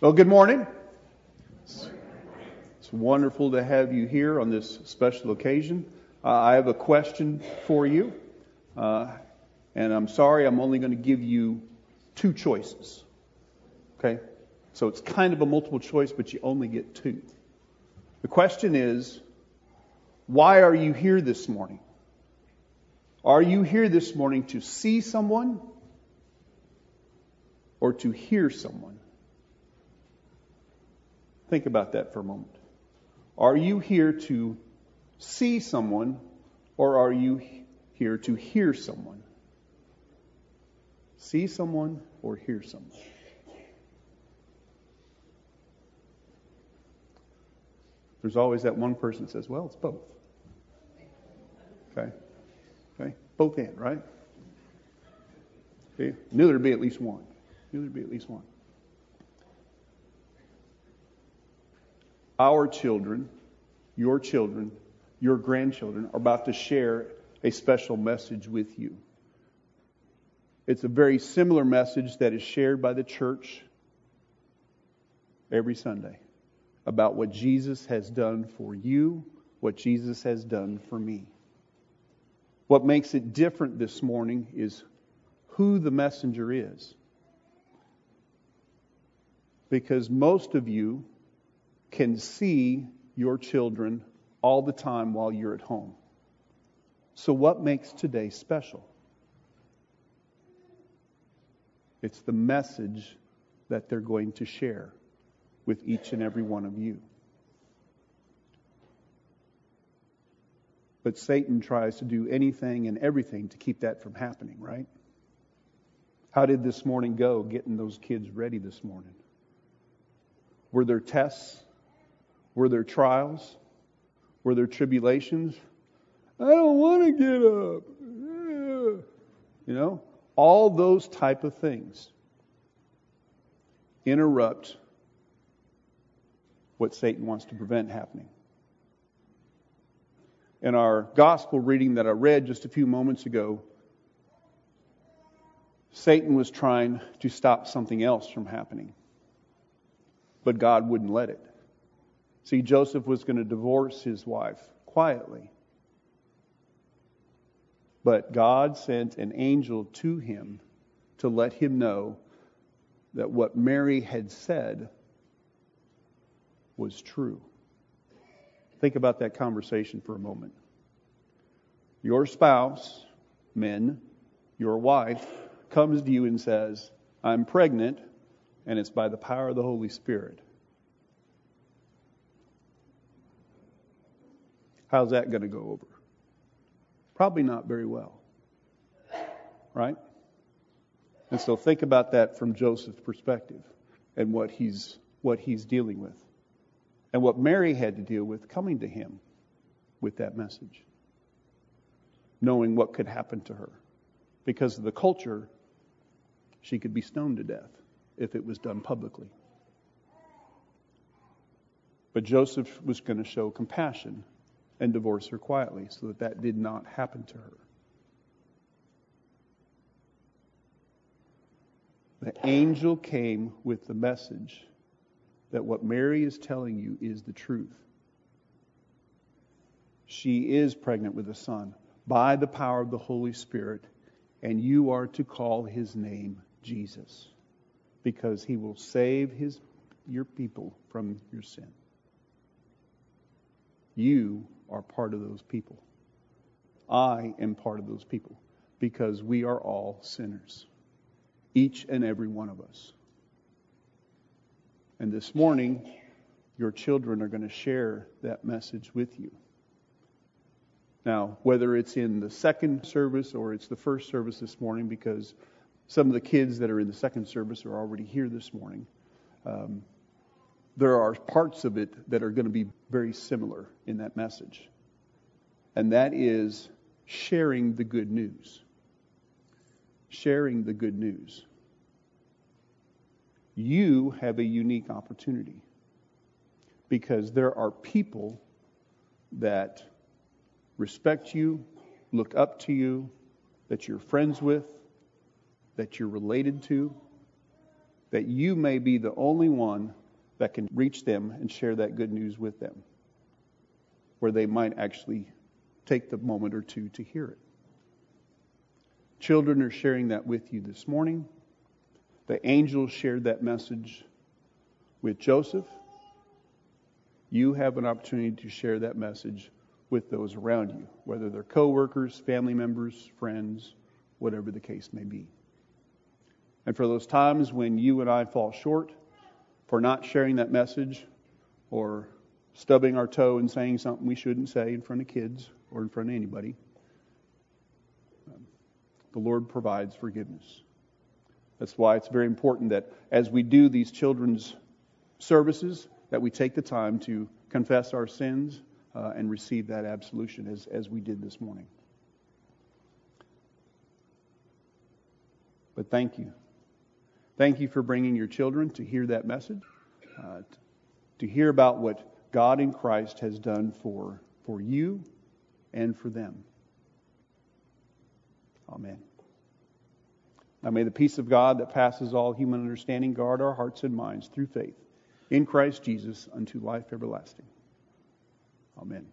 Well, good morning. It's wonderful to have you here on this special occasion. Uh, I have a question for you, uh, and I'm sorry I'm only going to give you two choices. Okay? So it's kind of a multiple choice, but you only get two. The question is why are you here this morning? Are you here this morning to see someone or to hear someone? Think about that for a moment. Are you here to see someone or are you here to hear someone? See someone or hear someone? There's always that one person that says, well, it's both. Okay? Okay? Both and, right? Okay? Knew there'd be at least one. Knew there'd be at least one. Our children, your children, your grandchildren are about to share a special message with you. It's a very similar message that is shared by the church every Sunday about what Jesus has done for you, what Jesus has done for me. What makes it different this morning is who the messenger is. Because most of you can see your children all the time while you're at home. So, what makes today special? It's the message that they're going to share with each and every one of you. But Satan tries to do anything and everything to keep that from happening, right? How did this morning go getting those kids ready this morning? Were there tests? Were there trials? Were there tribulations? I don't want to get up. You know, all those type of things interrupt what Satan wants to prevent happening. In our gospel reading that I read just a few moments ago, Satan was trying to stop something else from happening, but God wouldn't let it. See, Joseph was going to divorce his wife quietly. But God sent an angel to him to let him know that what Mary had said was true. Think about that conversation for a moment. Your spouse, men, your wife, comes to you and says, I'm pregnant, and it's by the power of the Holy Spirit. How's that going to go over? Probably not very well. Right? And so think about that from Joseph's perspective and what he's what he's dealing with. And what Mary had to deal with coming to him with that message. Knowing what could happen to her. Because of the culture, she could be stoned to death if it was done publicly. But Joseph was going to show compassion and divorce her quietly so that that did not happen to her. The angel came with the message that what Mary is telling you is the truth. She is pregnant with a son by the power of the Holy Spirit, and you are to call his name Jesus because he will save his, your people from your sin. You are part of those people. I am part of those people because we are all sinners, each and every one of us. And this morning, your children are going to share that message with you. Now, whether it's in the second service or it's the first service this morning, because some of the kids that are in the second service are already here this morning, um, there are parts of it that are going to be very similar in that message. And that is sharing the good news. Sharing the good news. You have a unique opportunity because there are people that respect you, look up to you, that you're friends with, that you're related to, that you may be the only one that can reach them and share that good news with them, where they might actually take the moment or two to hear it. Children are sharing that with you this morning. The angels shared that message with Joseph. You have an opportunity to share that message with those around you, whether they're coworkers, family members, friends, whatever the case may be. And for those times when you and I fall short for not sharing that message or stubbing our toe and saying something we shouldn't say in front of kids or in front of anybody, the Lord provides forgiveness. That's why it's very important that as we do these children's services, that we take the time to confess our sins uh, and receive that absolution as, as we did this morning. But thank you. Thank you for bringing your children to hear that message, uh, to hear about what God in Christ has done for, for you and for them. Amen. Now may the peace of God that passes all human understanding guard our hearts and minds through faith in Christ Jesus unto life everlasting. Amen.